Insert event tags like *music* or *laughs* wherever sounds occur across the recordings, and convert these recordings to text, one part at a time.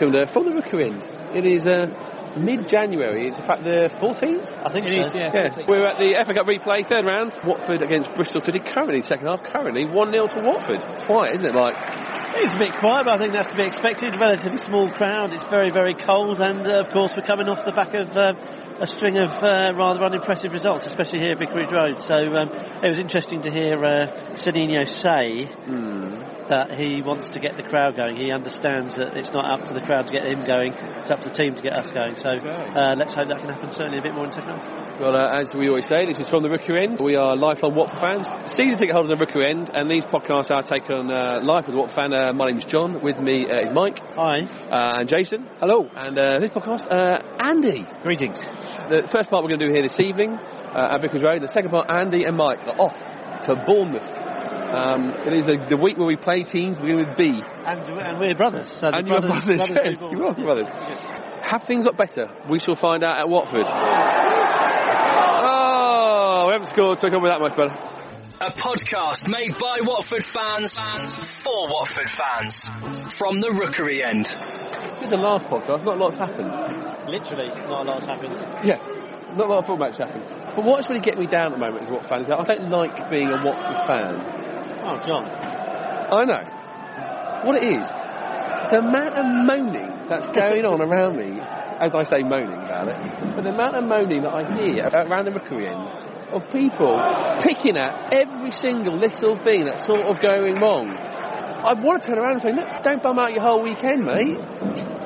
welcome to From the Rookery End. It is uh, mid-January. It's in fact the 14th. I think It so. is, yeah. Yeah, we're at the FA Cup replay, third round. Watford against Bristol City, currently second half, currently 1 0 to Watford. Quiet, isn't it? Like, It's a bit quiet, but I think that's to be expected. Relatively small crowd. It's very, very cold, and uh, of course we're coming off the back of uh, a string of uh, rather unimpressive results, especially here at Vicarage Road. So um, it was interesting to hear uh, Sedinho say that he wants to get the crowd going. He understands that it's not up to the crowd to get him going; it's up to the team to get us going. So uh, let's hope that can happen. Certainly a bit more in the second half. well, uh, as we always say, this is From the Rookery End. We are lifelong Watford fans, season ticket holders of the Rookery End, and these podcasts are taken uh, live as a Watford fan. Uh, my name's John. With me uh, is Mike Hi. uh, and Jason. Hello. And uh, this podcast, uh, Andy. Greetings. The first part we're going to do here this evening uh, at Vicarage Road. The second part, Andy and Mike are off to Bournemouth. Um, it is the, the week where we play teams beginning with B. And, and we're brothers. So the and your brothers, brothers, brothers yes, you are brothers. Have things got better? We shall find out at Watford. Oh, we haven't scored, so it can't that much better. A podcast made by Watford fans, for Watford fans. From the Rookery End. This is the last podcast, not a lot's happened. Literally, not a lot has happened. Yeah, not a lot of football match happened. But what's really getting me down at the moment as a Watford fan is that I don't like being a Watford fan. Oh, John. I know. What it is, the amount of moaning that's going on around me, as I say moaning about it, but the amount of moaning that I hear around the Rookery End of people picking at every single little thing that's sort of going wrong. I want to turn around and say, look, don't bum out your whole weekend, mate.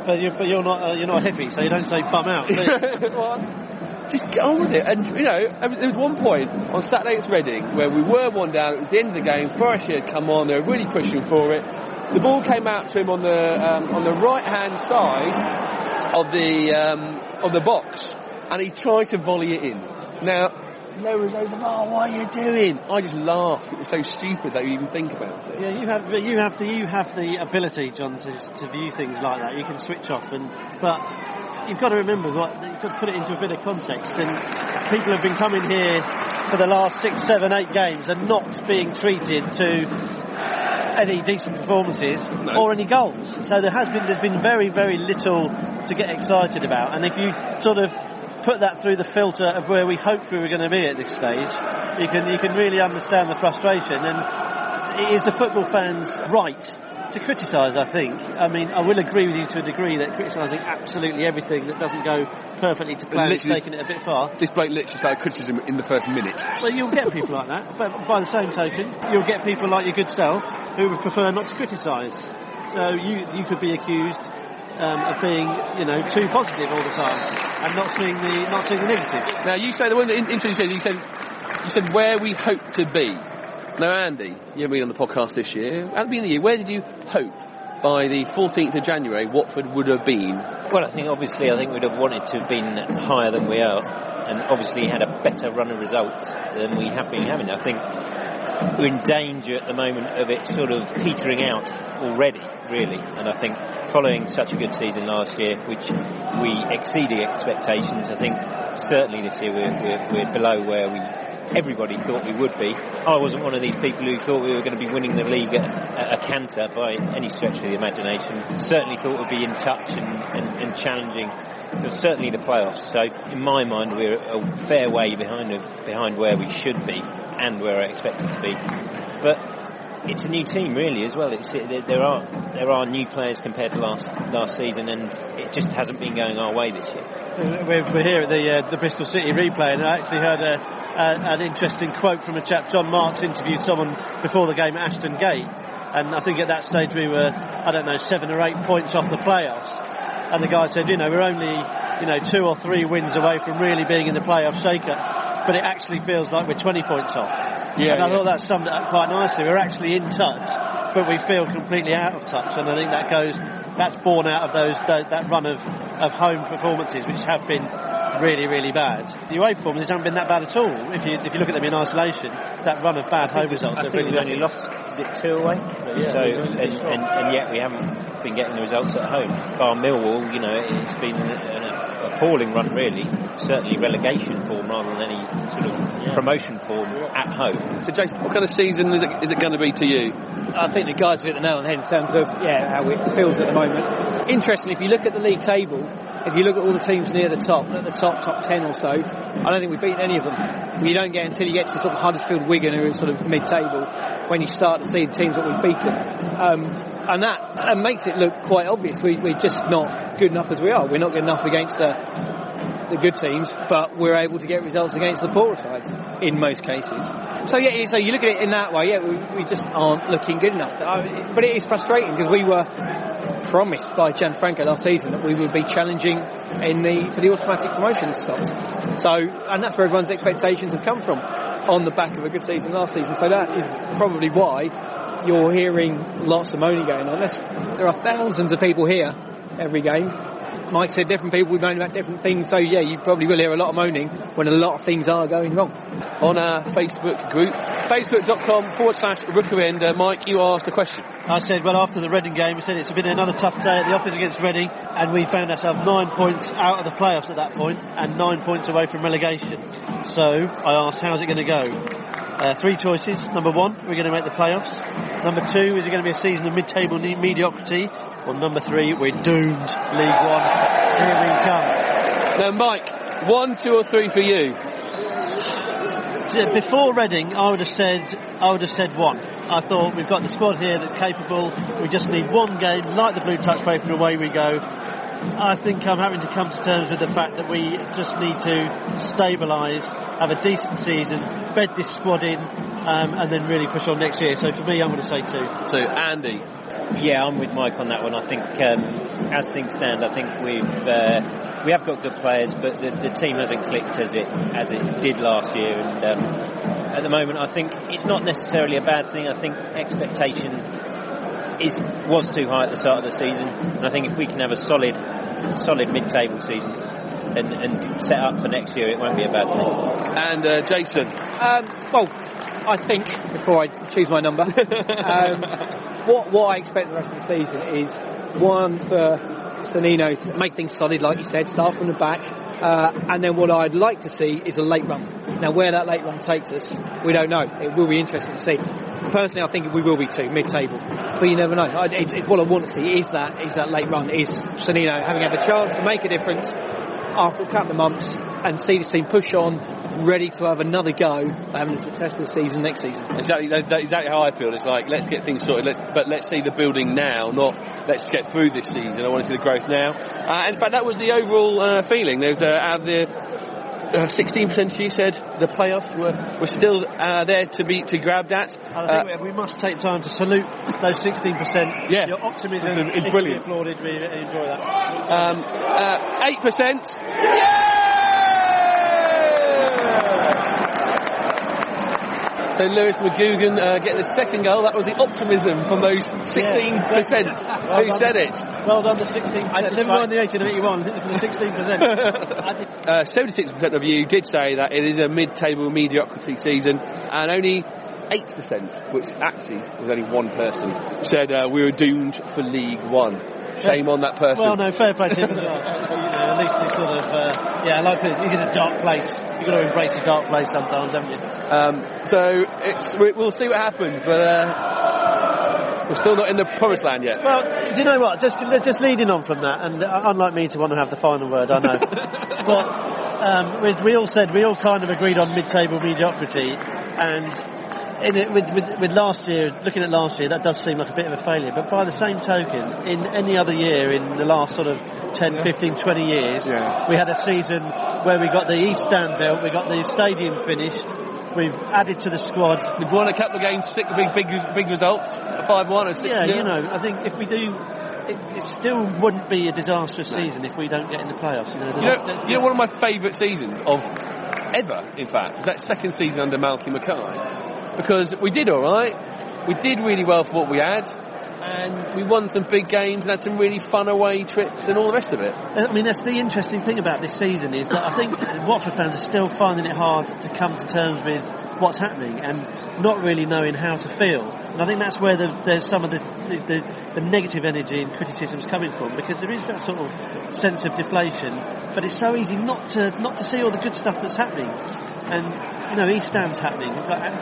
But you're, but you're not uh, you're not a hippie, so you don't say bum out. do? *laughs* *laughs* Just get on with it. And, you know, there was one point on Saturday against Reading where we were one down, it was the end of the game, Forest had come on, they were really pushing for it. The ball came out to him on the, um, on the right hand side of the, um, of the box, and he tried to volley it in. Now, was over, oh, what are you doing? I just laughed. It was so stupid that you even think about it. yeah, you have you have the you have the ability, John, to, to view things like that. You can switch off, and but you've got to remember what you've got to put it into a bit of context. And people have been coming here for the last six, seven, eight games and not being treated to any decent performances No. or any goals. So there has been there's been very very little to get excited about. And if you sort of put that through the filter of where we hoped we were going to be at this stage, you can you can really understand the frustration. And it is the football fans' right to criticise. I think. I mean, I will agree with you to a degree that criticising absolutely everything that doesn't go perfectly to plan is taking it a bit far. This bloke literally started criticism in the first minute. Well, you'll get people like that, but by the same token, you'll get people like your good self who would prefer not to criticise. So you you could be accused um, of being, you know, too positive all the time and not seeing the not seeing the negative. Now you say the one that in- intro you said you said you said where we hope to be. Now Andy, you haven't been on the podcast this year. At the beginning of the year, where did you hope by the 14th of January Watford would have been? Well, I think obviously I think we'd have wanted to have been higher than we are, and obviously had a better run of results than we have been having. I think we're in danger at the moment of it sort of petering out already, really. And I think following such a good season last year, which we exceeded expectations, I think certainly this year we're, we're, we're below where we everybody thought we would be. I wasn't one of these people who thought we were going to be winning the league at, at a canter by any stretch of the imagination. Certainly thought we'd be in touch and, and, and challenging for certainly the playoffs. So in my mind, we're a fair way behind behind where we should be and where I expected to be. But it's a new team really as well. It's, there are there are new players compared to last last season, and it just hasn't been going our way this year. We're, we're here at the uh, the Bristol City replay, and I actually heard a, a, an interesting quote from a chap. John Marks interviewed someone before the game at Ashton Gate, and I think at that stage we were, I don't know, seven or eight points off the playoffs. And the guy said, you know, we're only, you know, two or three wins away from really being in the playoff shaker, but it actually feels like we're 20 points off. Yeah, and I yeah. thought that summed it up quite nicely. We're actually in touch, but we feel completely out of touch, and I think that goes, that's born out of those that, run of, of home performances, which have been really, really bad. The away performances haven't been that bad at all. If you if you look at them in isolation, that run of bad home results. I think really we only lost is it two away, Yeah, so we've only been and, and, and yet we haven't been getting the results at home. Bar Millwall, you know, it's been a, a appalling run, really. Certainly relegation form rather than any sort of promotion form at home. So, Jason, what kind of season is it, is it going to be to you? I think the guys have hit the nail on the head in terms of yeah how it feels at the moment. Interesting, if you look at the league table, if you look at all the teams near the top, at the top top ten or so, I don't think we've beaten any of them. You don't get until you get to sort of Huddersfield, Wigan, who are sort of mid-table, when you start to see the teams that we've beaten. Um, and that, that makes it look quite obvious. We, we're just not good enough as we are. We're not good enough against the, the good teams, but we're able to get results against the poorer sides in most cases. So yeah, so you look at it in that way. Yeah, we, we just aren't looking good enough. But it is frustrating because we were promised by Gianfranco last season that we would be challenging in the for the automatic promotion spots. So, and that's where everyone's expectations have come from on the back of a good season last season. So that is probably why you're hearing lots of moaning going on. There are thousands of people here every game. Mike said different people we moan about different things. So yeah, you probably will hear a lot of moaning when a lot of things are going wrong. On our Facebook group, facebook.com forward slash Rooker End, uh, Mike, you asked a question. I said, well, after the Reading game, we said it's been another tough day at the office against Reading, and we found ourselves nine points out of the playoffs at that point, and nine points away from relegation. So I asked, how's it going to go? Uh, three choices. Number one, we're going to make the playoffs. Number two, is it going to be a season of mid-table mediocrity? Or number three, we're doomed. League One. Here we come. Now, Mike, one, two, or three for you? Before Reading, I would have said I would have said one. I thought we've got the squad here that's capable. We just need one game, like the blue touch paper, and away we go. I think I'm having to come to terms with the fact that we just need to stabilise, have a decent season, bed this squad in, um, and then really push on next year. So for me, I'm going to say two. So, Andy. Yeah, I'm with Mike on that one. I think um, as things stand, I think we've uh, we have got good players, but the, the team hasn't clicked as it as it did last year. And um, at the moment, I think it's not necessarily a bad thing. I think expectation is was too high at the start of the season, and I think if we can have a solid solid mid-table season and, and set up for next year, it won't be a bad thing. And uh, Jason. Um, well, I think before I choose my number, *laughs* um, what what I expect the rest of the season is one for Sannino to make things solid, like you said, start from the back, uh, and then what I'd like to see is a late run. Now, where that late run takes us, we don't know. It will be interesting to see. Personally, I think we will be two mid-table, but you never know. I, what I want to see is that is that late run, is Sannino having had the chance to make a difference after a couple of months and see the team push on, ready to have another go at having a successful season next season. Exactly, that, that- exactly how I feel. It's like let's get things sorted, let's, but let's see the building now, not let's get through this season. I want to see the growth now. Uh, in fact, that was the overall uh, feeling. There was uh, out of the uh, 16% you said the playoffs were, were still uh, there to be to grab at. And I think we, we must take time to salute those 16%. Yeah. Your optimism It's- it's is brilliant. applauded. We enjoy that. Um, uh, 8%. So Lewis McGugan uh, getting the second goal. That was the optimism from those 16% Well who done. said it. Well done, the 16%. Never mind the 1881, for the 16%. *laughs* Uh, 76% of you did say that it is a mid-table mediocrity season, and only 8%, which actually was only one person, said uh, we were doomed for League One. Shame on that person. well, no, fair play to him as well. *laughs* You know, least it's sort of, uh, yeah, I like it. He's in a dark place. You've got to embrace a dark place sometimes, haven't you? Um, so it's, we, we'll see what happens, but uh, we're still not in the promised land yet. Well, do you know what? Just just leading on from that, and uh, unlike me to want to have the final word, I know. *laughs* but um, we, we all said we all kind of agreed on mid-table mediocrity, and in it, with, with with last year, looking at last year, that does seem like a bit of a failure. But by the same token, in any other year in the last sort of 10, 15, 20 years, Yeah. we had a season where we got the East Stand built, we got the stadium finished. We've added to the squad. We've won a couple of games, stick the big, big, big results, five one and six. Yeah, you know, I think if we do, it, it still wouldn't be a disastrous season if we don't get in the playoffs. You know, You know, you know one of my favourite seasons of ever, in fact, was that second season under Malky Mackay. Because we did all right, we did really well for what we had, and we won some big games and had some really fun away trips and all the rest of it. I mean, that's the interesting thing about this season is that I think *coughs* Watford fans are still finding it hard to come to terms with what's happening and not really knowing how to feel. And I think that's where the, there's some of the the, the, negative energy and criticism's coming from because there is that sort of sense of deflation. But it's so easy not to not to see all the good stuff that's happening. And you know, East Ham's happening.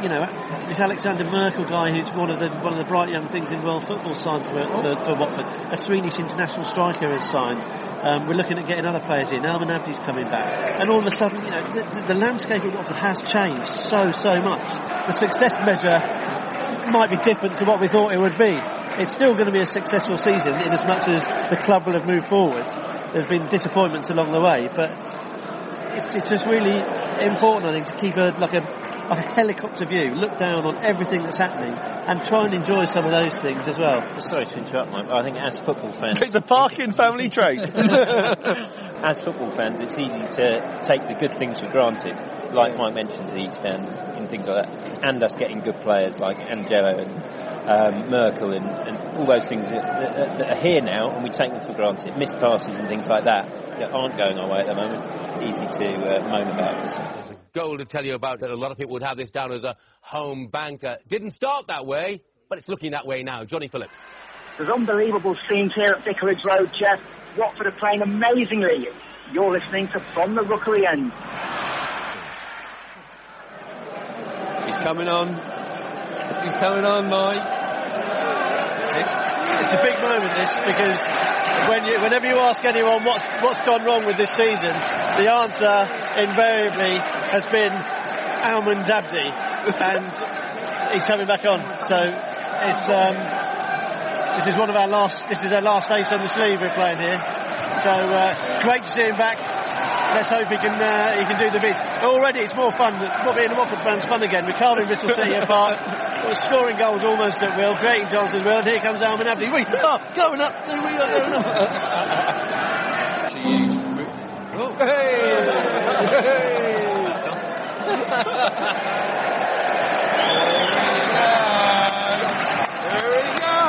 You know, this Alexander Merkel guy, who's one of the one of the bright young things in world football, signed for, for, for Watford. A Swedish international striker has signed. Um, we're looking at getting other players in. Almen Abdi's coming back, and all of a sudden, you know, the, the, the landscape of Watford has changed so so much. The success measure might be different to what we thought it would be. It's still going to be a successful season in as much as the club will have moved forward. There have been disappointments along the way, but it's, it's just really important, I think, to keep a like a, a helicopter view, look down on everything that's happening, and try and enjoy some of those things as well. Sorry to interrupt, Mike, but I think as football fans, It's the Parkin family trait. *laughs* as football fans, it's easy to take the good things for granted, like Mike mentioned to the East End and things like that, and us getting good players like Angella and um, Merkel and, and all those things that, that, that are here now, and we take them for granted. Missed passes and things like that that aren't going our way at the moment. Easy to uh, moan about. There's a goal to tell you about that a lot of people would have this down as a home banker. Didn't start that way, but it's looking that way now. Johnny Phillips. There's unbelievable scenes here at Vicarage Road, Jeff. Watford are playing amazingly. You're listening to From the Rookery End. He's coming on. He's coming on, Mike. It's a big moment, this, because when you, whenever you ask anyone what's what's gone wrong with this season, the answer invariably has been Almen Abdi, and he's coming back on. So it's um, this is one of our last. This is our last ace on the sleeve we're playing here. So uh, great to see him back. Let's hope he can uh, he can do the bit. Already it's more fun. What being a Watford fan's fun again. We're carving Bristol *laughs* City apart. We're scoring goals almost at will, creating chances at will. And here comes Almen Abdi. We are going up. We are going up. Oh, hey! *laughs* *laughs* There we go!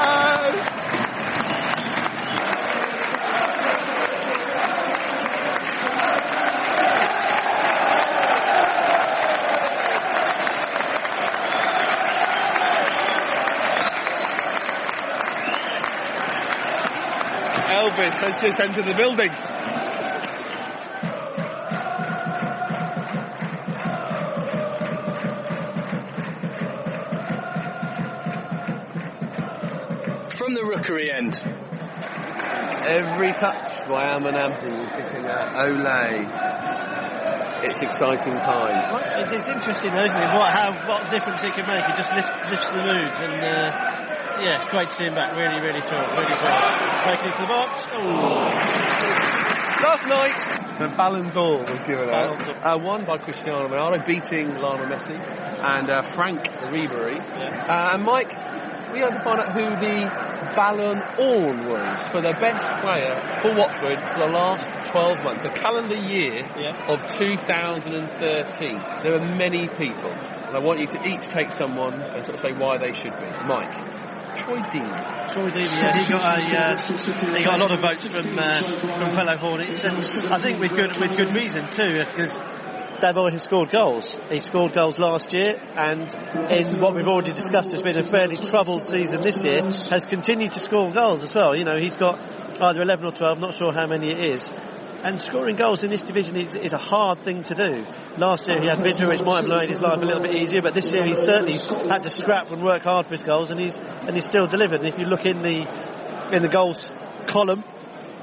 Elvis has just entered the building. From the Rookery End. Every touch by Almen Abdi is getting a Olay. It's exciting time. Well, It's interesting, though, isn't it? What, how, what difference it can make. It just lifts, lifts the mood. And uh, yeah, it's great to see him back. Really, really thrilled. Really thrilled. Breaking into the box. Ooh. Last night, the Ballon d'Or was given out. Uh, won by Cristiano Ronaldo, beating Lionel Messi and uh, Franck Ribéry. Uh, and Mike, we had to find out who the Ballon d'Or was for the best player for Watford for the last 12 months, the calendar year Yeah. of 2013. There are many people, and I want you to each take someone and sort of say why they should be. Mike, Troy Dean. Troy Deeney, yeah, he got a uh, he got a lot of votes from uh, from fellow Hornets, and I think with good with good reason too, because boy has scored goals. He scored goals last year, and in what we've already discussed has been a fairly troubled season this year, has continued to score goals as well. You know, he's got either 11 or 12, not sure how many it is. And scoring goals in this division is, is a hard thing to do. Last year he had Vydra, which might have made his life a little bit easier, but this year he's certainly had to scrap and work hard for his goals, and he's and he's still delivered. And if you look in the in the goals column,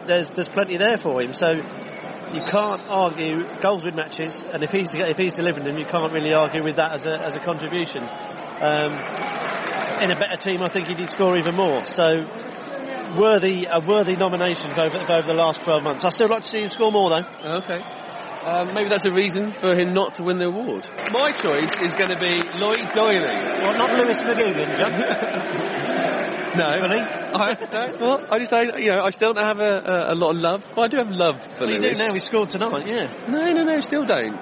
there's there's plenty there for him. So you can't argue goals with matches, and if he's if he's delivering them, you can't really argue with that as a as a contribution. Um, in a better team, I think he did score even more. So worthy a worthy nomination over, over the last 12 months. I still like to see him score more though. Okay. Um, maybe that's a reason for him not to win the award. My choice is going to be Lloyd Doyley. Well, not Lewis McGugan, John. *laughs* No, Really? I, no, well, I just, I, you know, I still don't have a, a, a lot of love, but I do have love for Well, you Lewis. do now. He scored tonight. Yeah. No, no, no, still don't.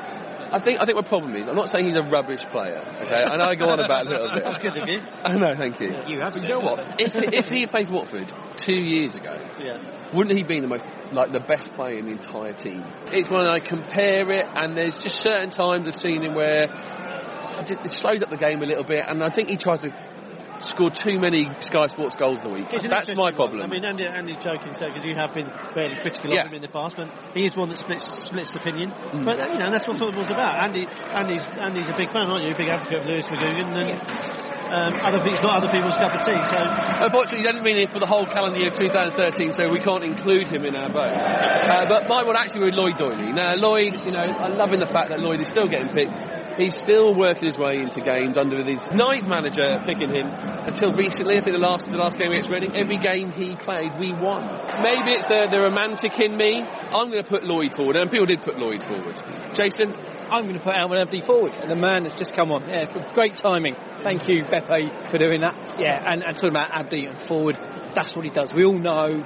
I think I think my problem is I'm not saying he's a rubbish player. Okay, I know I go on about it a little bit. That's good of you. I know, thank you. You have But you know what? if if he had played for Watford two years ago, Yeah. wouldn't he be the most like the best player in the entire team? It's when I compare it, and there's just certain times I've seen him where it it slows up the game a little bit, and I think he tries to scored too many Sky Sports goals a week. That's my one. problem. I mean, Andy, Andy's joking, so because you have been fairly critical Yeah. of him in the past, but he is one that splits splits opinion. Mm. But you know, that's what football's about. Andy, Andy's Andy's a big fan, aren't you? A big advocate of Lewis McGugan, and um, other it's not other people's cup of tea. So Unfortunately, he hasn't been it for the whole calendar year of 2013, so we can't include him in our vote. Uh, but my one actually with Lloyd Doyley. Now, Lloyd, you know, I'm loving the fact that Lloyd is still getting picked. He's still working his way into games under his ninth manager picking him. Until recently, I think the last the last game against Reading, every game he played, we won. Maybe it's the, the romantic in me. I'm going to put Lloyd forward, and people did put Lloyd forward. Jason, I'm going to put Almen Abdi forward, and the man has just come on. Yeah, great timing. Thank you, Pepe, for doing that. Yeah, and, and talking about Abdi and forward, that's what he does. We all know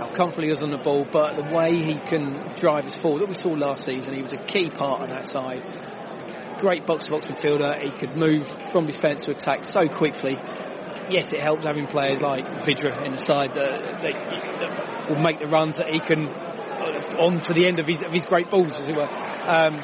how comfortable he is on the ball, but the way he can drive us forward, that we saw last season, he was a key part of that side. Great box-to-box midfielder. He could move from defence to attack so quickly. Yes, it helps having players like Vydra in the side that, that, that will make the runs that he can uh, on to the end of his, of his great balls, as it were. Um,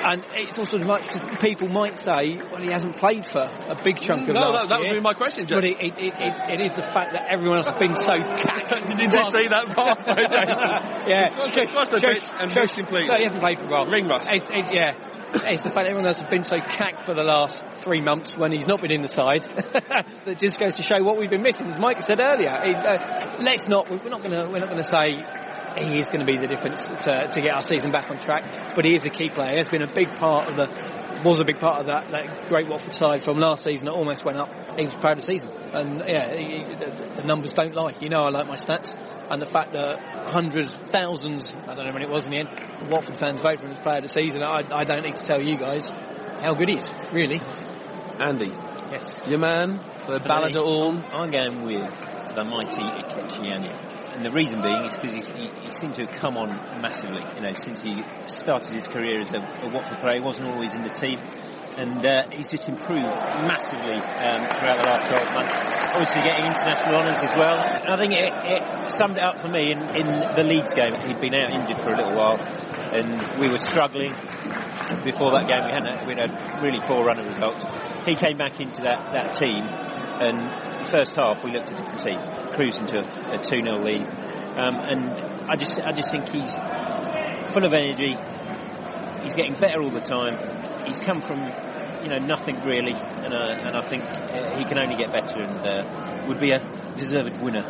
and it's also much because people might say, well, he hasn't played for a big chunk of no, last that, that would be my question, But it, it, it, it, is the fact that everyone else has been so *laughs* cack. Did you just say that pass, though, *laughs* Jason? yeah. Cross the- cross the pitch and most simply- No, he hasn't played for a while. Ring rust. It, it, yeah. It's the fact that everyone else has been so cack for the last three months when he's not been in the side *laughs* that just goes to show what we've been missing. As Mike said earlier, it, uh, let's not. We're not going to. We're not going to say he is going to be the difference to, to get our season back on track. But he is a key player. He has been a big part of the. Was a big part of that, that great Watford side from last season that almost went up. He was proud of the season, and yeah, he, he- the, the numbers don't lie. You know, I like my stats, and the fact that hundreds, thousands, I don't know when it was in the end, Watford fans vote for him as player of the season. I, I don't need to tell you guys how good he is, really. Andy, Yes. your man, the For Ballad me, of Orn. I'm going with the mighty Ikechi Anya. And the reason being is because he, he seemed to have come on massively. You know, since he started his career as a, a Watford player, he wasn't always in the team. And uh, he's just improved massively um, throughout the last 12 months. Obviously, getting international honours as well. And I think it, it summed it up for me in, in the Leeds game. He'd been out injured for a little while, and we were struggling before that game. We had a, we had a really poor run of results. He came back into that, that team, and first half we looked a different team, cruising to a, a 2 0 lead. Um, and I just, I just think he's full of energy. He's getting better all the time. He's come from, you know, nothing really, and, uh, and I think uh, he can only get better and uh, would be a deserved winner.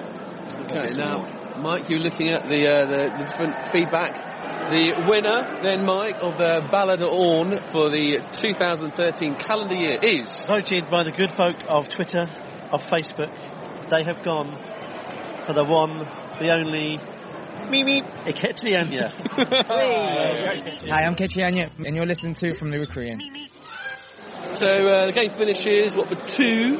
Okay, now, award. Mike, you're looking at the, uh, the, the different feedback. The winner, then, Mike, of the Ballad of Orn for the 2013 calendar year is. voted by the good folk of Twitter, of Facebook, they have gone for the one, the only. Mimi Ikechi Anya. *laughs* Hi, I'm Kechi Anya, and you're listening to From the Rookery End. So uh, the game finishes, what, for two?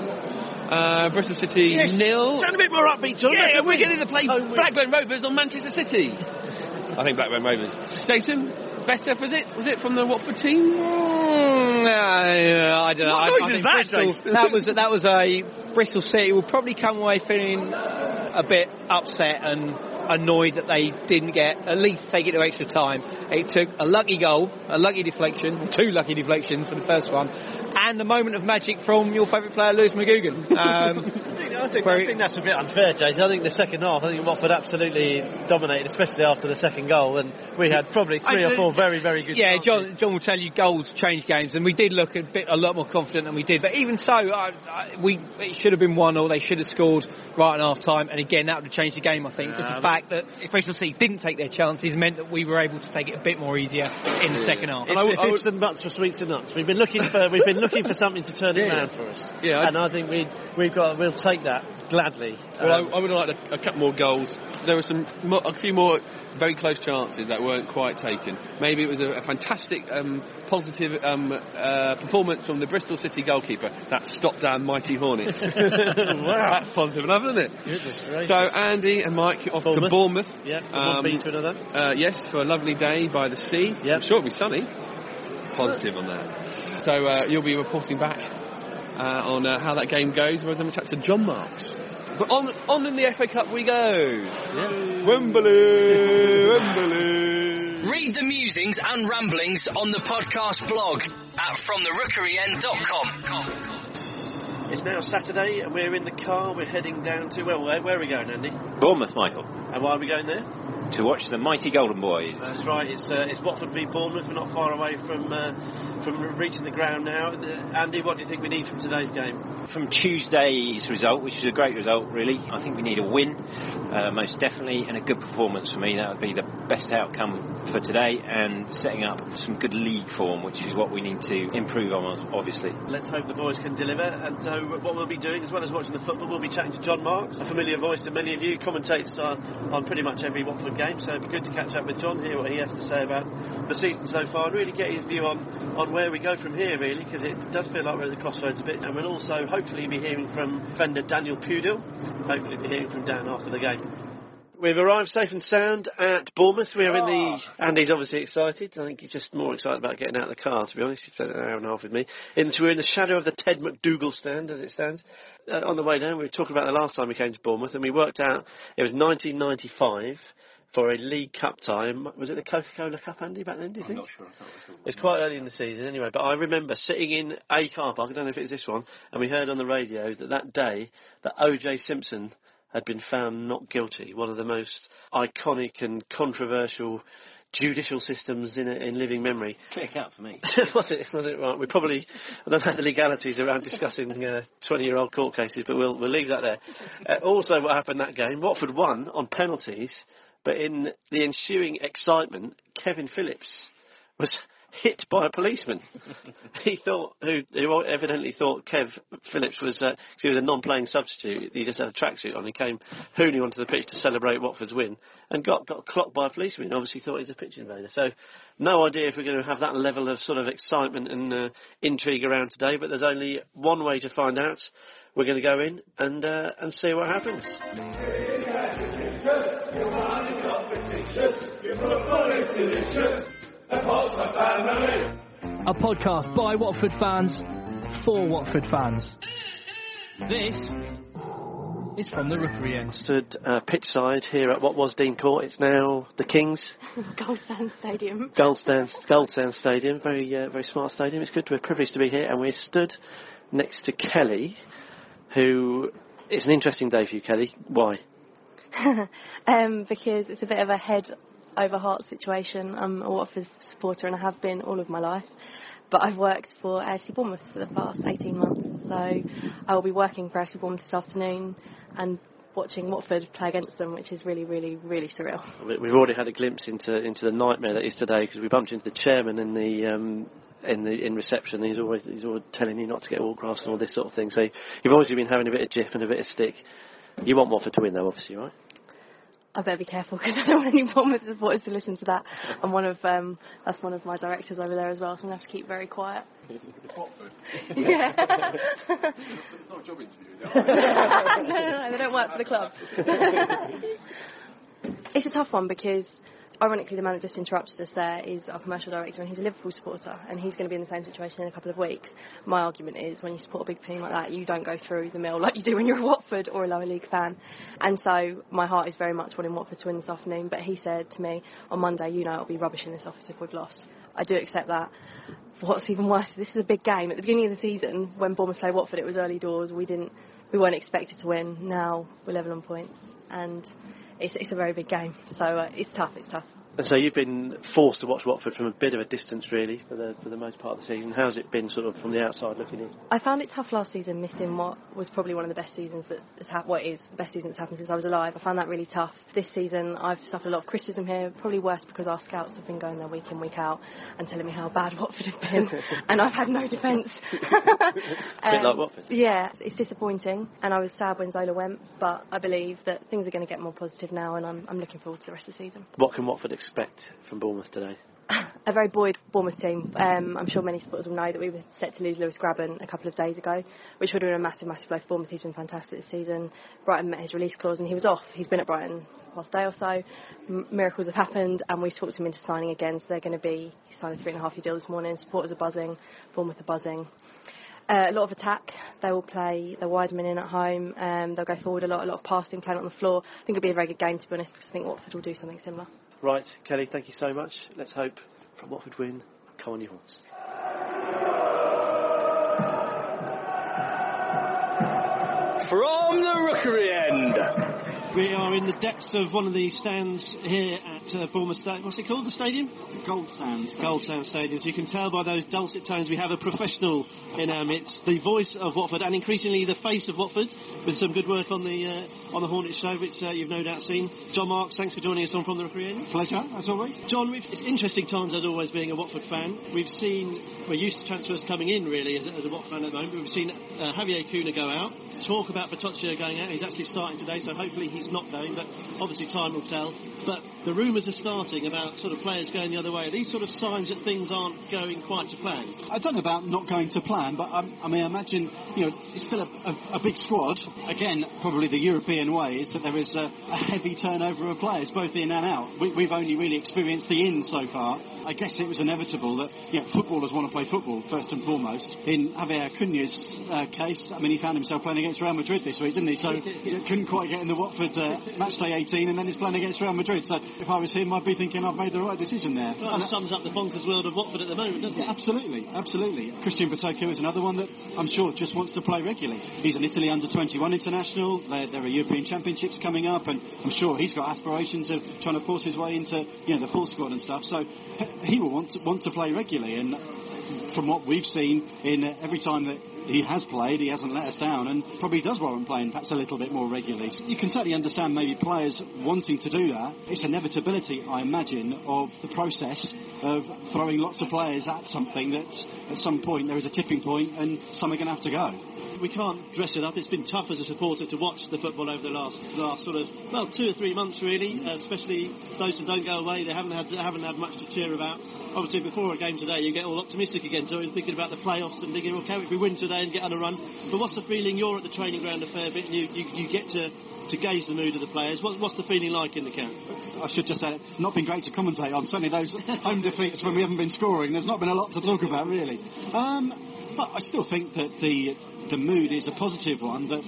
Uh, Bristol City Yes. nil. Sound a bit more upbeat, John. Yeah, That's we're a getting to play Home win. Blackburn Rovers on Manchester City. I think Blackburn Rovers. Staten, better was it? Was it from the Watford team? Mm, uh, I don't know. What I, I that, Bristol, that was that was a Bristol City will probably come away feeling a bit upset and annoyed that they didn't get at least take it to extra time. It took a lucky goal, a lucky deflection, two lucky deflections for the first one, and the moment of magic from your favourite player, Lewis McGugan. Um, *laughs* I think, Where I think that's a bit unfair, Jason. I think the second half, I think Watford absolutely dominated, especially after the second goal, and we had probably three I- or four very, very good. Yeah. John, John will tell you goals change games, and we did look a bit a lot more confident than we did. But even so, I, I, we it should have been one or they should have scored right at half time. And again, that would have changed the game. I think just the fact that if Bristol City didn't take their chances meant that we were able to take it a bit more easier in the second half. It's, I it's I would- and buts for sweets and nuts. We've been looking for we've been looking for something to turn it Yeah. around for us. Yeah, and I think we we've got we'll take that gladly. Well, Um, I, I would have liked a, a couple more goals. There were some, a few more very close chances that weren't quite taken. Maybe it was a, a fantastic, um, positive um, uh, performance from the Bristol City goalkeeper that stopped down mighty Hornets. *laughs* wow. That's positive enough, isn't it? Goodness. So Andy and Mike off to Bournemouth. Bournemouth. yeah, Um, one beat to another. Uh, yes, for a lovely day by the sea. I'm sure it'll be sunny. Positive on that. So uh, you'll be reporting back on uh, how that game goes. Whereas I'm going to chat to John Marks. But on, on in the FA Cup we go. Wembley, Wembley. Read the musings and ramblings on the podcast blog at fromtherookeryend.com. It's now Saturday and we're in the car. We're heading down to, well, where, where are we going, Andy? Bournemouth, Michael, And why are we going there? To watch the mighty Golden Boys. That's right. It's uh, it's Watford v Bournemouth. We're not far away from uh, from reaching the ground now. Uh, Andy, what do you think we need from today's game? From Tuesday's result, which is a great result, really, I think we need a win, uh, most definitely, and a good performance for me. That would be the best outcome for today, and setting up some good league form, which is what we need to improve on, obviously. Let's hope the boys can deliver. And so, what we'll be doing, as well as watching the football, we'll be chatting to John Marks, a familiar voice to many of you, commentates on, on pretty much every Watford game. So, it'd be good to catch up with John, hear what he has to say about the season so far, and really get his view on, on where we go from here, really, because it does feel like we're at the crossroads a bit. And we'll also hopefully be hearing from defender Daniel Pudil, hopefully be hearing from Dan after the game. We've arrived safe and sound at Bournemouth. We are in the. Andy's obviously excited. I think he's just more excited about getting out of the car, to be honest. He spent an hour and a half with me. In, so we're in the shadow of the Ted MacDougall stand, as it stands. Uh, on the way down, we were talking about the last time we came to Bournemouth, and we worked out it was 1995 for a League Cup time. Was it the Coca Cola Cup, Andy, back then, do you think? I'm not sure. It's quite early in the season anyway, but I remember sitting in a car park, I don't know if it was this one, and we heard on the radio that that day that O.J. Simpson had been found not guilty. One of the most iconic and controversial judicial systems in, in living memory. *laughs* Click out for me. *laughs* was it? Was it right? We probably I don't know the legalities around discussing twenty-year-old court cases, but we'll we'll leave that there. Uh, also, what happened that game? Watford won on penalties, but in the ensuing excitement, Kevin Phillips was hit by a policeman. he thought, who, who evidently thought Kev Phillips was, uh, he was a non-playing substitute. He just had a tracksuit on. He came hooning onto the pitch to celebrate Watford's win, and got got clocked by a policeman. Obviously, thought he was a pitch invader. So, no idea if we're going to have that level of sort of excitement and uh, intrigue around today. But there's only one way to find out. We're going to go in and uh, and see what happens. A podcast by Watford fans for Watford fans. This is from the Rookery End. Stood uh, pitch side here at what was Dean Court. It's now the Kings. *laughs* Goldsands Stadium. Goldsands, Goldsands Stadium, very uh, very smart stadium. It's good We're privileged to be here, and we're stood next to Kelly, who it's an interesting day for you, Kelly. Why? *laughs* um, because it's a bit of a head over heart situation. I'm a Watford supporter and I have been all of my life. But I've worked for AFC Bournemouth for the past 18 months, so I will be working for AFC Bournemouth this afternoon and watching Watford play against them, which is really, really, really surreal. We- We've already had a glimpse into into the nightmare that is today because we bumped into the chairman in the. Um, in the in reception, he's always he's always telling you not to get all autographs and all this sort of thing. So you've obviously been having a bit of jiff and a bit of stick. You want Watford to win, though, obviously, right? I better be careful because *laughs* I don't want any Bournemouth supporters to listen to that. *laughs* I'm one of um, that's one of my directors over there as well, so I'm gonna have to keep very quiet. *laughs* Yeah. It's not a job interview. no, no, no, they don't work for the club. it's a tough one because, ironically, the man that just interrupted us there is our commercial director, and he's a Liverpool supporter, and he's going to be in the same situation in a couple of weeks. My argument is, when you support a big team like that, you don't go through the mill like you do when you're a Watford or a lower league fan. And so, my heart is very much wanting Watford to win this afternoon. But he said to me on Monday, you know, it'll be rubbish in this office if we've lost. I do accept that. What's even worse, this is a big game. At the beginning of the season, when Bournemouth played Watford, it was early doors. We didn't, we weren't expected to win. Now we're level on points, and it's, it's a very big game. So uh, it's tough. It's tough. And so you've been forced to watch Watford from a bit of a distance, really, for the for the most part of the season. How's it been, sort of from the outside looking in? I found it tough last season, missing what was probably one of the best seasons that has happened. What is the best season that's happened since I was alive. I found that really tough. This season, I've suffered a lot of criticism here, probably worse because our scouts have been going there week in, week out, and telling me how bad *laughs* Watford have been, *laughs* and I've had no defence. *laughs* A bit like um, Watford. Yeah, it's disappointing, and I was sad when Zola went, but I believe that things are going to get more positive now, and I'm, I'm looking forward to the rest of the season. What can Watford expect from Bournemouth today? a very buoyed Bournemouth team. Um, I'm sure many supporters will know that we were set to lose Lewis Grabban a couple of days ago, which would have been a massive, massive blow for Bournemouth. He's been fantastic this season. Brighton met his release clause and he was off. He's been at Brighton last day or so. M- miracles have happened and we talked him into signing again. So they're going to be, he signed a three and a half year deal this morning. Supporters are buzzing, Bournemouth are buzzing. Uh, a lot of attack. They will play the Wideman in at home. Um, they'll go forward a lot, a lot of passing, playing on the floor. I think it'll be a very good game to be honest, because I think Watford will do something similar. Right, Kelly, thank you so much. Let's hope from Watford win. Come on, your horns. For all in the depths of one of the stands here at uh, Bournemouth Stadium. What's it called? The stadium? Gold Sands. Gold Sound Stadium. So you can tell by those dulcet tones we have a professional in our midst, the voice of Watford, and increasingly the face of Watford, with some good work on the uh, on the Hornet show, which uh, you've no doubt seen. John Marks, thanks for joining us on from the Rookery End. Pleasure, as always. John, we've, it's interesting times as always being a Watford fan. We've seen we're used to transfers coming in really as, a- as a Watford fan at the moment. We've seen uh, Javier Acuña go out. Talk about Battocchio going out. He's actually starting today, so hopefully he's not going. But obviously time will tell. But the rumours are starting about sort of players going the other way. Are these sort of signs that things aren't going quite to plan? I don't know about not going to plan, but um, I mean, I imagine you know it's still a, a, a big squad. Again, probably the European way is that there is a, a heavy turnover of players, both in and out. We, we've only really experienced the in so far. I guess it was inevitable that you know, footballers want to play football first and foremost. In Javier Acuña's uh, case, I mean, he found himself playing against Real Madrid this week, didn't he? So he couldn't quite get in the Watford uh, match day 18, and then he's playing against Real Madrid. So if I was him, I'd be thinking I've made the right decision there. Well, that sums up the bonkers world of Watford at the moment, doesn't it? Absolutely, absolutely. Christian Battocchio is another one that I'm sure just wants to play regularly. He's an Italy under 21 international. There, there are European Championships coming up, and I'm sure he's got aspirations of trying to force his way into you know the full squad and stuff. So he will want to, want to play regularly, and from what we've seen in uh, every time that he has played, he hasn't let us down, and probably does warrant playing perhaps a little bit more regularly. So you can certainly understand maybe players wanting to do that. It's inevitability, I imagine, of the process of throwing lots of players at something that at some point there is a tipping point and some are going to have to go. We can't dress it up. It's been tough as a supporter to watch the football over the last last sort of well two or three months really, uh, especially those who don't go away. They haven't had haven't had much to cheer about. Obviously, before a game today, you get all optimistic again, so you're thinking about the playoffs and thinking, okay, if we win today and get on a run. But what's the feeling? You're at the training ground a fair bit, and you, you, you get to to gauge the mood of the players. What, what's the feeling like in the camp? I should just say, it's not been great to commentate on. Certainly those home defeats when we haven't been scoring. There's not been a lot to talk about, really. Um, but I still think that the the mood is a positive one. That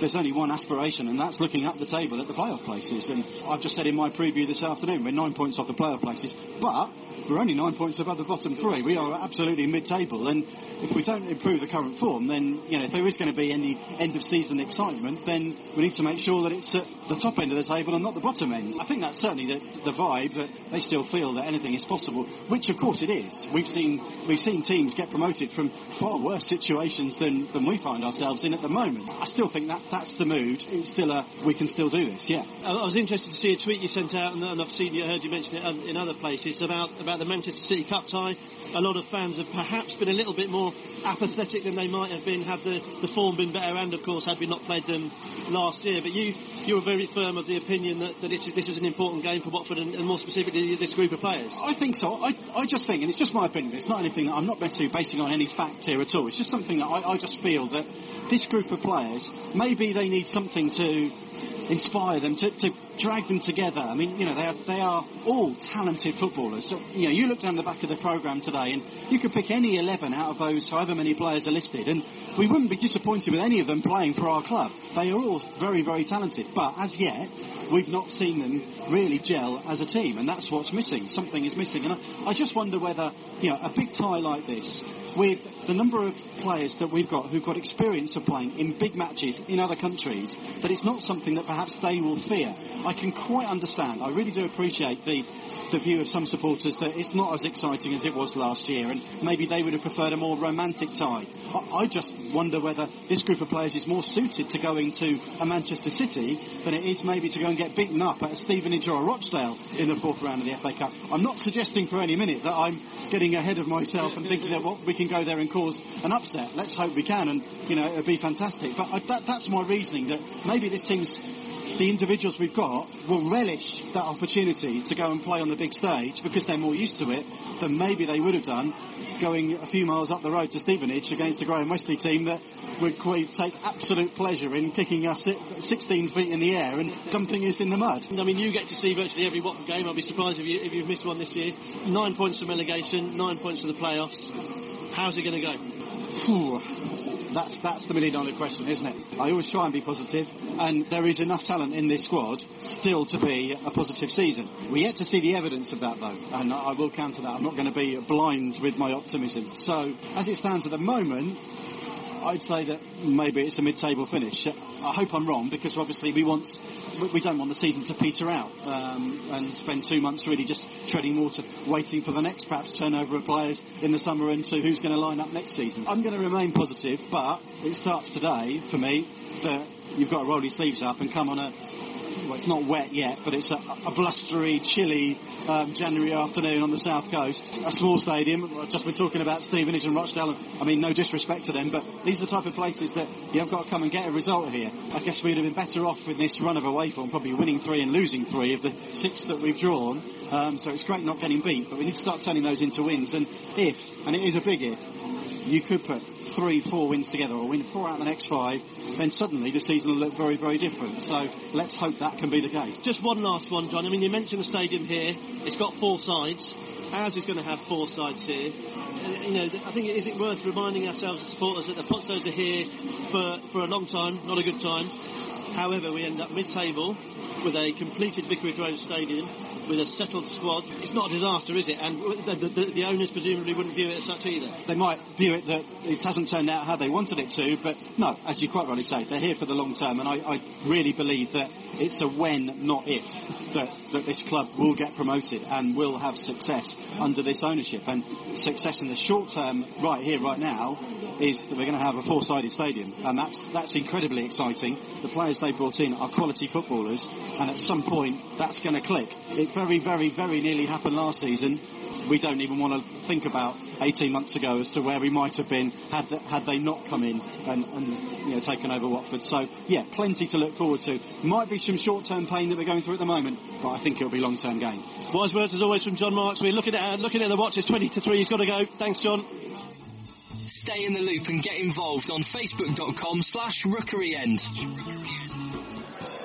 there's only one aspiration, and that's looking up the table at the playoff places. And I've just said in my preview this afternoon, we're nine points off the playoff places, but we're only nine points above the bottom three. We are absolutely mid-table, and if we don't improve the current form, then you know if there is going to be any end-of-season excitement, then we need to make sure that it's at the top end of the table and not the bottom end. I think that's certainly the, the vibe that they still feel that anything is possible, which of course it is. We've seen we've seen teams get promoted from far worse situations than, than we find ourselves in at the moment. I still think that that's the mood. It's still a we can still do this. Yeah. I was interested to see a tweet you sent out, and, and I've seen you heard you mention it um, in other places about about the Manchester City Cup tie. A lot of fans have perhaps been a little bit more apathetic than they might have been had the, the form been better, and of course had we not played them last year. But you you were very firm of the opinion that, that it's, this is an important game for Watford, and, and more specifically this group of players. I think so. I, I just think, and it's just my opinion, it's not anything that I'm not necessarily basing on any fact here at all. It's just something that I, I just feel that this group of players, maybe they need something to inspire them, to, to drag them together. I mean, you know, they are, they are all talented footballers. So, you know, you look down the back of the programme today and you could pick any 11 out of those, however many players are listed, and we wouldn't be disappointed with any of them playing for our club. They are all very, very talented. But as yet, we've not seen them really gel as a team, and that's what's missing. Something is missing. And I, I just wonder whether, you know, a big tie like this, with the number of players that we've got who've got experience of playing in big matches in other countries, that it's not something that perhaps they will fear. I can quite understand, I really do appreciate the, the view of some supporters that it's not as exciting as it was last year, and maybe they would have preferred a more romantic tie. I, I just wonder whether this group of players is more suited to going to a Manchester City than it is maybe to go and get beaten up at Stevenage or Rochdale in the fourth round of the FA Cup. I'm not suggesting for any minute that I'm getting ahead of myself and thinking that well, we can go there and cause an upset. Let's hope we can, and you know it'd be fantastic. But I, that, that's my reasoning that maybe this team's the individuals we've got will relish that opportunity to go and play on the big stage because they're more used to it than maybe they would have done going a few miles up the road to Stevenage against a Graham Westley team that would quite take absolute pleasure in kicking us 16 feet in the air and dumping us in the mud. I mean, you get to see virtually every Watford game. I'll be surprised if, you, if you've missed one this year. Nine points from relegation, nine points for the playoffs. How's it going to go? That's, that's the million dollar question, isn't it? I always try and be positive, and there is enough talent in this squad still to be a positive season. We're yet to see the evidence of that, though, and I will counter that. I'm not going to be blind with my optimism. So, as it stands at the moment, I'd say that maybe it's a mid-table finish. I hope I'm wrong because obviously we want we don't want the season to peter out um, and spend two months really just treading water, waiting for the next perhaps turnover of players in the summer and to who's going to line up next season. I'm going to remain positive, but it starts today for me that you've got to roll your sleeves up and come on a well, it's not wet yet, but it's a, a blustery, chilly um, January afternoon on the south coast. A small stadium. I've just been talking about Stevenage and Rochdale. I mean, no disrespect to them, but these are the type of places that you've got to come and get a result here. I guess we'd have been better off with this run of away form, probably winning three and losing three of the six that we've drawn. Um, so it's great not getting beat, but we need to start turning those into wins. And if, and it is a big if, you could put three, four wins together or win four out of the next five, then suddenly the season will look very, very different. So let's hope that can be the case. Just one last one, John. I mean, you mentioned the stadium here. It's got four sides. Ours is going to have four sides here. You know, I think is it worth reminding ourselves as supporters that the Pozzos are here for, for a long time, not a good time. However, we end up mid-table with a completed Vicarage Road Stadium with a settled squad. It's not a disaster, is it? And the, the, the, owners presumably wouldn't view it as such either. They might view it that it hasn't turned out how they wanted it to, but no, as you quite rightly say, they're here for the long term, and I, I really believe that it's a when, not if, that, that this club will get promoted and will have success under this ownership. And success in the short term, right here, right now, is that we're going to have a four-sided stadium, and that's that's incredibly exciting. The players they brought in are quality footballers, and at some point that's going to click. It very, very, very nearly happened last season. We don't even want to think about 18 months ago as to where we might have been had, the, had they not come in and, and you know, taken over Watford. So, yeah, plenty to look forward to. Might be some short-term pain that we're going through at the moment, but I think it'll be long-term gain. Wise words as always from John Marks. We're looking at, looking at the watch. It's 20 to 3. He's got to go. Thanks, John. Stay in the loop and get involved on facebook.com slash rookeryend.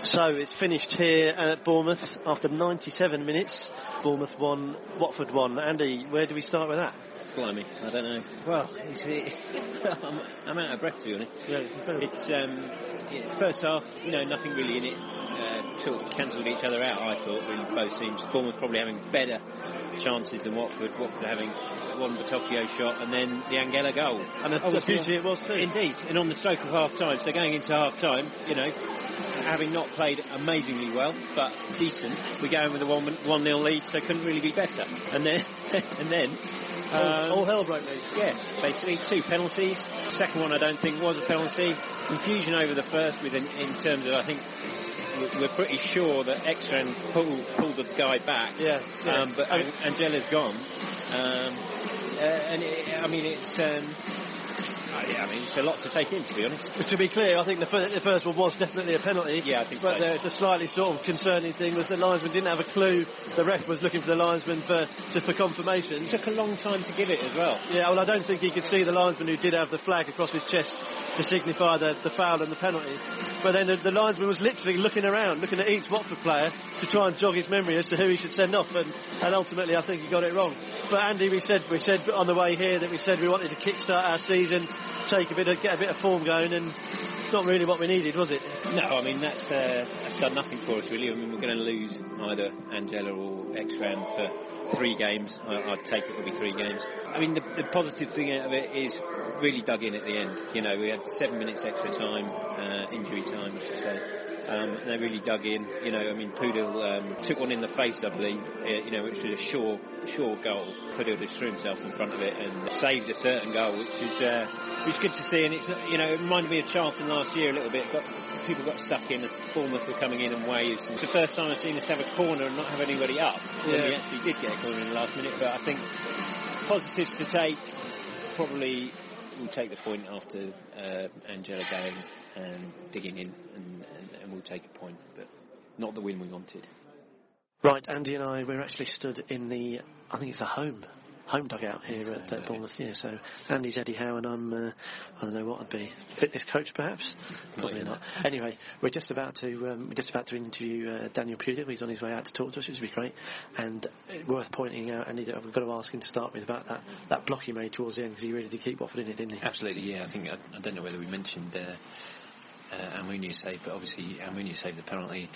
So it's finished here at Bournemouth after 97 minutes. Bournemouth won, Watford won. Andy, where do we start with that? Blimey, I don't know. Well, *laughs* I'm, I'm, out of breath to be honest. Yeah, it's um, yeah, first half, you know, nothing really in it. Uh, sort of cancelled each other out. I thought, really, both teams. Bournemouth probably having better chances than Watford. Watford having one Battocchio shot and then the Angella goal. And a, a beauty it was too. Indeed, and on the stroke of half time. So going into half time, you know, having not played amazingly well, but decent, we go in with a 1 1 0 lead, so couldn't really be better. And then, *laughs* and then um, all, all hell broke loose. Yeah, basically two penalties. Second one I don't think was a penalty. Confusion over the first, with in, in terms of I think we're pretty sure that Ekstrand pulled, pulled the guy back. Yeah. yeah. Um, but Angella's gone. Um, uh, and it, I mean, it's. Um, uh, yeah, I mean, it's a lot to take in, to be honest. But to be clear, I think the, f- the first one was definitely a penalty. Yeah, I think but so. the, the, slightly sort of concerning thing was the linesman didn't have a clue. The ref was looking for the linesman for just for confirmation. It took a long time to give it as well. Yeah, well, I don't think he could see the linesman who did have the flag across his chest to signify the, the foul and the penalty. But then the, the linesman was literally looking around, looking at each Watford player to try and jog his memory as to who he should send off, and, and ultimately I think he got it wrong. But Andy, we said we said on the way here that we said we wanted to kickstart our season, take a bit of get a bit of form going, and it's not really what we needed, was it? No, I mean that's uh, that's done nothing for us really. I mean we're going to lose either Angella or Ekstrand for three games. I, would take it will be three games. I mean the, the, positive thing out of it is really dug in at the end. You know we had seven minutes extra time, uh, injury time, I should say. Um, and they really dug in. You know, I mean, Pudil um, took one in the face, I believe. Uh, you know, which was a sure, sure goal. Pudil just threw himself in front of it and saved a certain goal, which is uh, which is good to see. And it's you know, it reminded me of Charlton last year a little bit. Got, people got stuck in. Bournemouth were coming in in waves. And it's the first time I've seen us have a corner and not have anybody up. Yeah. we actually did get a corner in the last minute, but I think positives to take probably we'll take the point after uh, Angella going and digging in, and, and, and we'll take a point, but not the win we wanted. Right, Andy and I, we're actually stood in the, I think it's a home home dugout here at, Bournemouth. Yeah, so Andy's Eddie Howe and I'm, uh, I don't know what I'd be, fitness coach perhaps. Probably not. Anyway, we're just about to um, we're just about to interview uh, Daniel Pudil. He's on his way out to talk to us, which would be great. And worth pointing out, Andy, that I've got to ask him to start with about that that block he made towards the end because he really did keep Watford in it, didn't he? Absolutely. Yeah, I think I, I don't know whether we mentioned. Uh, uh, Almunia save, but obviously Almunia saved the penalty.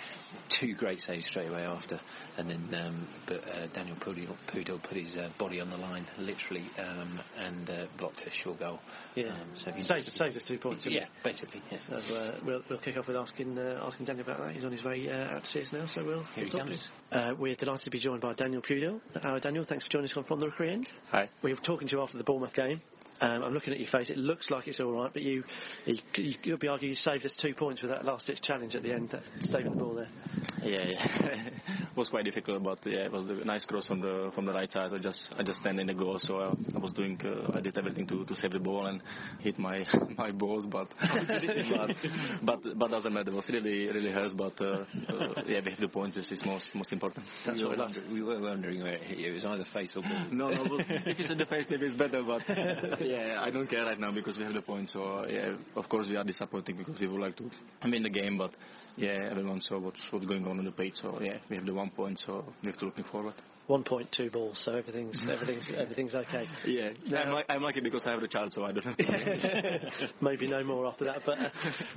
Two great saves straight away after, and then um, but uh, Daniel Pudil, Pudil put his uh, body on the line literally um, and uh, blocked a sure goal. Yeah, Um, so saved, saved us two points. Yeah, basically. Yes. So uh, we'll, we'll kick off with asking uh, asking Daniel about that. He's on his way uh, out to see us now, so we'll. Here he we'll talk comes. to him. Uh, we're delighted to be joined by Daniel Pudil. Uh, Daniel, thanks for joining us on from the End. Hi. We were talking to you after the Bournemouth game. Um, I'm looking at your face. It looks like it's all right, but you, you, you you'll be arguing you saved us two points with that last-ditch challenge at the end, saving the ball there. Yeah, yeah. *laughs* it was quite difficult, but yeah, it was a nice cross from the from the right side. I just I just stand in the goal, so I, I was doing uh, I did everything to, to save the ball and hit my *laughs* my balls, but *laughs* but, but but doesn't matter. It was really really hurts, but uh, uh, yeah, we have the points. This is most most important. we, were wonder- we were wondering where it hit you. It was either face or ball. No, no. But if it's in the face, maybe it's better. But yeah, I don't care right now because we have the points. So yeah, of course we are disappointing because we would like to win the game, but yeah, everyone saw what's what's going on on the pitch. So yeah, we have the one point. So we have to looking forward. One point, two balls, so everything's everything's everything's okay. Yeah, I'm, li- I'm lucky because I have the child, so I don't have to. *laughs* Maybe no more after that. But uh,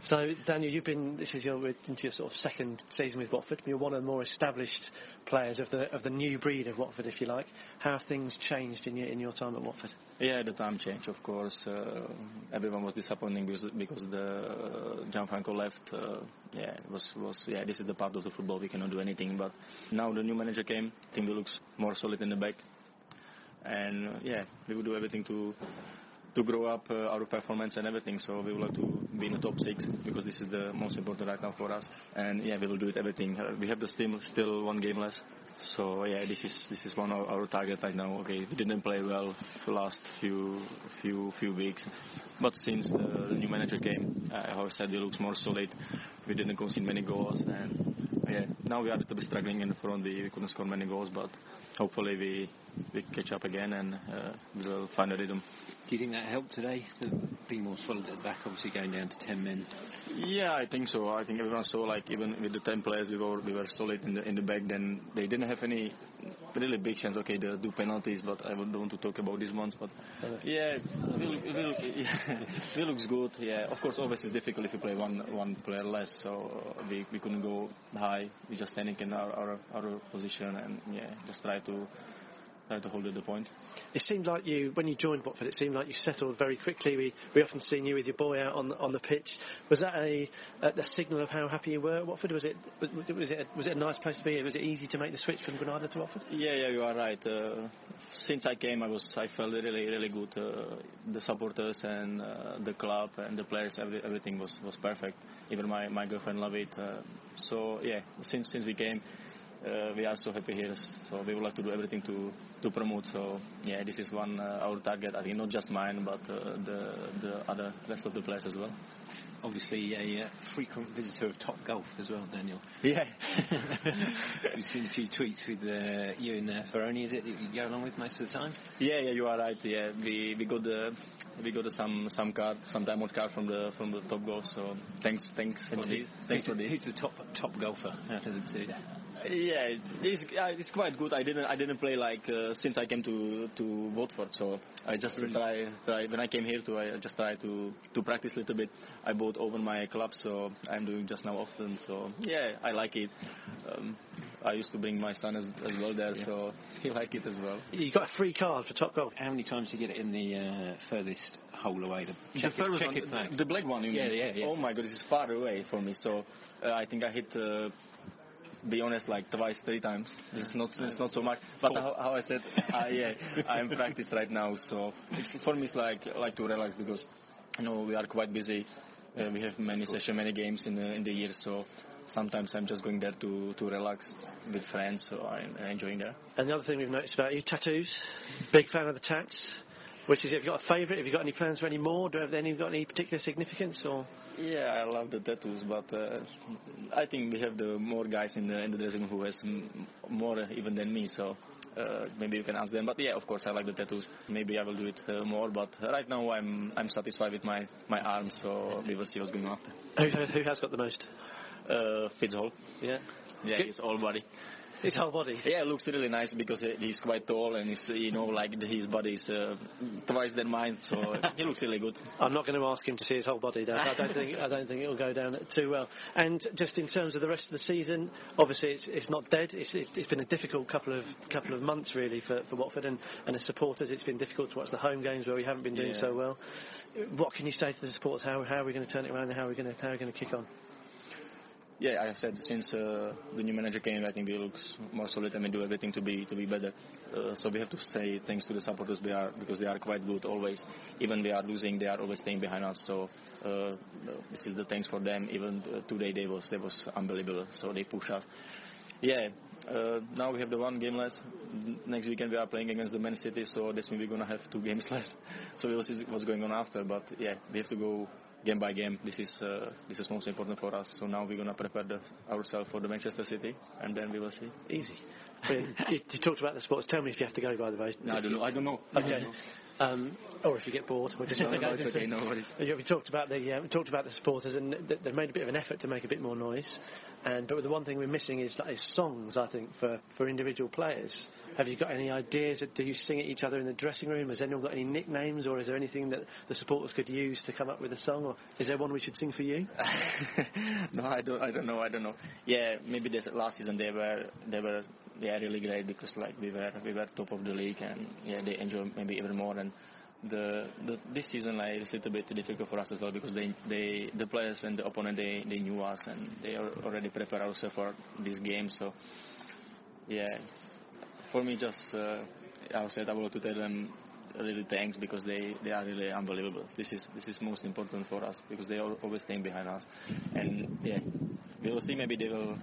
so Daniel, you've been this is your into your sort of second season with Watford. You're one of the more established players of the of the new breed of Watford, if you like. How have things changed in your in your time at Watford? Yeah, the time change, of course. Uh, everyone was disappointing because because the uh, Gianfranco left. Uh, yeah, was was yeah. This is the part of the football we cannot do anything. But now the new manager came. I think we looks more solid in the back, and uh, yeah, we will do everything to to grow up uh, our performance and everything. So we would like to be in the top six because this is the most important right now for us. And yeah, we will do it everything. Uh, we have the still still one game less. So yeah, this is this is one of our target right now. Okay, we didn't play well the last few few few weeks, but since the, new manager came, uh, I said, we looks more solid. We didn't concede many goals, and yeah, now we are a little bit struggling in the front. We couldn't score many goals, but hopefully we we catch up again and uh, we will find a rhythm. Do you think that helped today? The, being more solid at the back, obviously going down to 10 men. Yeah, I think so. I think everyone saw like even with the ten players we were we were solid in the in the back. Then they didn't have any really big chance. Okay, they do penalties, but I don't want to talk about these ones. But yeah, we *laughs* looks good. Yeah, of course, always it's difficult if you play one one player less. So we we couldn't go high. We just standing in our our, our position and yeah, just try to try to hold it the point. It seemed like you, when you joined Watford, it seemed like you settled very quickly. We we often seen you with your boy out on on the pitch. Was that a, a, a signal of how happy you were at Watford? Was it was, was it a, was it a nice place to be? Was it easy to make the switch from Granada to Watford? Yeah, yeah, you are right. Uh, since I came, I was I felt really, really good. Uh, the supporters and uh, the club and the players, every, everything was, was perfect. Even my, my girlfriend loved it. Uh, so yeah, since since we came, uh, we are so happy here. So we would like to do everything to to promote. So yeah, this is one uh, our target. I think not just mine, but uh, the the other rest of the players as well. Obviously, a uh, frequent visitor of Top Golf as well, Daniel. Yeah. *laughs* We've seen a few tweets with uh, you and uh, Faraoni, is it, that you go along with most of the time? Yeah, yeah, you are right. Yeah, we we got the we got some some card, some diamond card from the from the top golf. So thanks, thanks for this. Thanks for this. Who's the top top golfer out of the two? Yeah, it's, uh, it's quite good. I didn't I didn't play like uh, since I came to to Watford, so I just try, try when I came here to I just try to to practice a little bit. I bought over my club, so I'm doing just now often. So yeah, I like it. Um, I used to bring my son as, as well there, so *laughs* he like it as well. You got a free card for Top Golf. How many times do you get it in the uh, furthest hole away? The, The check one, back. the black one, you Yeah, mean? yeah, yeah. Oh my god, this is far away for me. So uh, I think I hit. Uh, be honest, like twice, three times. Is not, it's not so much. But how, how I said, uh, yeah, I'm practice right now. So it's, for me, it's like like to relax because you know we are quite busy. Uh, we have many session, many games in the in the year. So sometimes I'm just going there to to relax with friends. So I'm enjoying that. And the other thing we've noticed about you, tattoos. Big fan of the tats. Which is, have you got a favourite? Have you got any plans for any more? Do have any got any particular significance or? Yeah, I love the tattoos, but uh, I think we have the more guys in the in the dressing room who has more even than me. So uh, maybe you can ask them. But yeah, of course, I like the tattoos. Maybe I will do it uh, more. But right now, I'm I'm satisfied with my my arm. So we will see what's going on after. Who, who has got the most? Uh, Fitz Hall. Yeah. Yeah, Good. he's all body. His whole body. Yeah, it looks really nice because he's quite tall and he's you know like his body is uh, twice than mine, so *laughs* he looks really good. I'm not going to ask him to see his whole body. Though. I don't think I don't think it will go down too well. And just in terms of the rest of the season, obviously it's, it's not dead. It's, it's been a difficult couple of couple of months really for, for Watford and, and as supporters. It's been difficult to watch the home games where we haven't been doing Yeah. so well. What can you say to the supporters? How, how are we going to turn it around? And how are we going to how are we going to kick on? Yeah, I said since uh, the new manager came, I think we look more solid and we do everything to be to be better. Uh, so we have to say thanks to the supporters they are because they are quite good always. Even they are losing, they are always staying behind us. So uh, this is the thanks for them. Even uh, today they was they was unbelievable. So they push us. Yeah. Uh, now we have the one game less. Next weekend we are playing against the Man City, so that's means we're gonna have two games *laughs* less. So we'll see what's going on after. But yeah, we have to go game by game. This is uh, this is most important for us. So now we're gonna prepare the, ourselves for the Manchester City, and then we will see. Easy. You, you talked about the sports. Tell me if you have to go, by the way. No, I don't know. I don't know. Okay. Um, or if you get bored, we're just *laughs* No, no, it's okay, no worries. *laughs* We talked about the uh, we talked about the supporters, and th- they've made a bit of an effort to make a bit more noise. And but the one thing we're missing is, is songs. I think for, for individual players. Have you got any ideas? Do you sing at each other in the dressing room? Has anyone got any nicknames, or is there anything that the supporters could use to come up with a song? Or is there one we should sing for you? *laughs* no, I don't. I don't know. I don't know. Yeah, maybe this last season they were they were yeah really great because like we were we were top of the league and yeah they enjoy maybe even more and the, the this season like it's a little bit difficult for us as well because they they the players and the opponent they they knew us and they are already prepared ourselves for this game so yeah for me just uh, I said I want to tell them really thanks because they, they are really unbelievable. This is this is most important for us because they are always staying behind us, and yeah, we will see. Maybe they will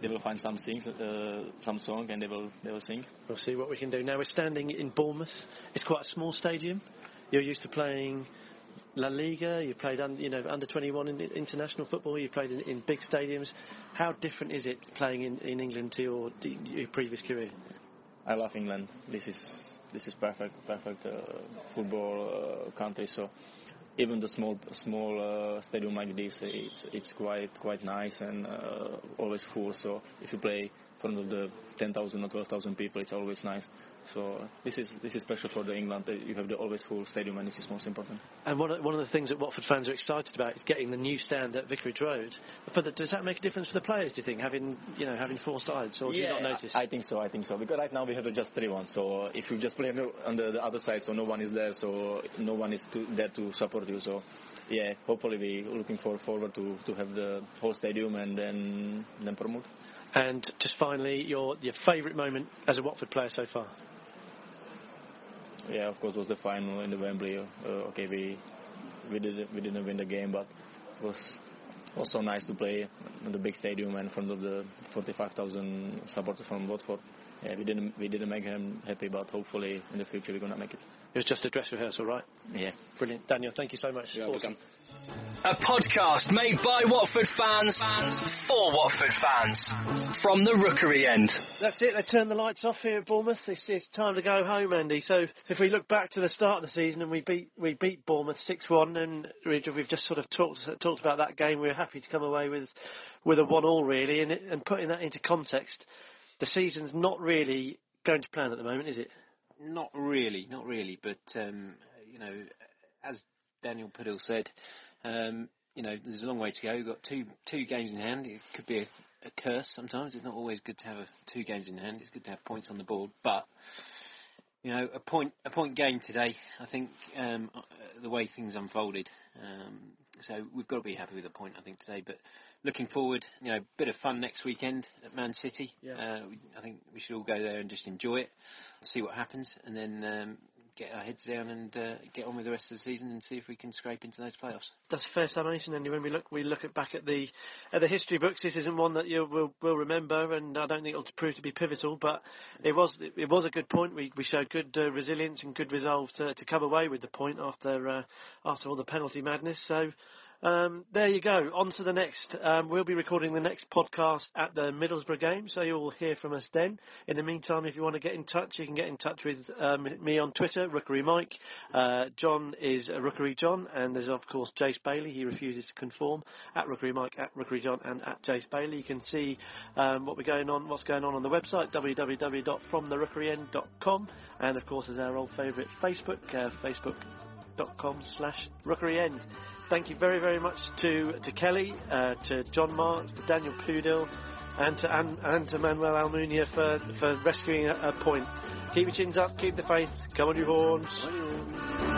they will find some sing, uh, some song and they will they will sing. We'll see what we can do. Now we're standing in Bournemouth. It's quite a small stadium. You're used to playing La Liga. You played un, you know under 21 in international football. You played in, in big stadiums. How different is it playing in, in England to your, your previous career? I love England. This is this is perfect perfect uh, football uh, country. So even the small small uh, stadium like this, it's it's quite quite nice and uh, always full. So if you play front of the 10,000 or 12,000 people, it's always nice. So uh, this is this is special for the England. that You have the always full stadium, and this is most important. And one of, one of the things that Watford fans are excited about is getting the new stand at Vicarage Road. But the, does that make a difference for the players? Do you think having you know having four sides, or do you not notice? I think so. I think so. Because right now we have just three ones. So if you just play on the, the, the other side, so no one is there, so no one is to, there to support you. So yeah, hopefully we're looking for, forward to, to have the whole stadium and then then promote. And just finally, your your favourite moment as a Watford player so far? Yeah, of course, was the final in the Wembley. Uh, okay, we we didn't we didn't win the game, but it was was so nice to play in the big stadium and in front of the 45,000 supporters from Watford. Yeah, we didn't we didn't make him happy, but hopefully in the future we're gonna make it. It was just a dress rehearsal, right? Yeah. Brilliant, Daniel. Thank you so much. You're Awesome. A podcast made by Watford fans for Watford fans from the Rookery end. That's it. They turned the lights off here at Bournemouth. It's, it's time to go home, Andy. So if we look back to the start of the season and we beat we beat Bournemouth six one, and we- we've just sort of talked talked about that game. We were happy to come away with with a one all really, and, and putting that into context, the season's not really going to plan at the moment, is it? Not really, not really. But um, you know, as Daniel Pudil said, um, you know, there's a long way to go. We've got two two games in hand. It could be a, a curse sometimes. It's not always good to have a, two games in hand. It's good to have points on the board, but you know, a point a point game today. I think um, uh, the way things unfolded. Um, so we've got to be happy with a point. I think today, but looking forward, you know, a bit of fun next weekend at Man City. Yeah. Uh, we, I think we should all go there and just enjoy it, see what happens, and then um, get our heads down and uh, get on with the rest of the season and see if we can scrape into those playoffs. That's a fair summation, Andy. When we look, we look at back at the at the history books. This isn't one that you will will remember, and I don't think it'll prove to be pivotal. But it was it was a good point. We we showed good uh, resilience and good resolve to, to come away with the point after uh, after all the penalty madness. So Um, there you go. On to the next. Um, we'll be recording the next podcast at the Middlesbrough game, so you'll hear from us then. In the meantime, if you want to get in touch, you can get in touch with um, me on Twitter, Rookery Mike. Uh, John is Rookery John, and there's of course Jace Bailey. He refuses to conform at Rookery Mike, at Rookery John, and at Jace Bailey. You can see um, what we're going on, what's going on on the website www.fromtherookeryend.com, and of course, as our old favourite, Facebook, uh, facebook.com slash Rookery End. Thank you very, very much to, to Kelly, uh, to John Marks, to Daniel Pudil, and to, and, and to Manuel Almunia for, for rescuing a, a point. Keep your chins up, keep the faith, come on you horns.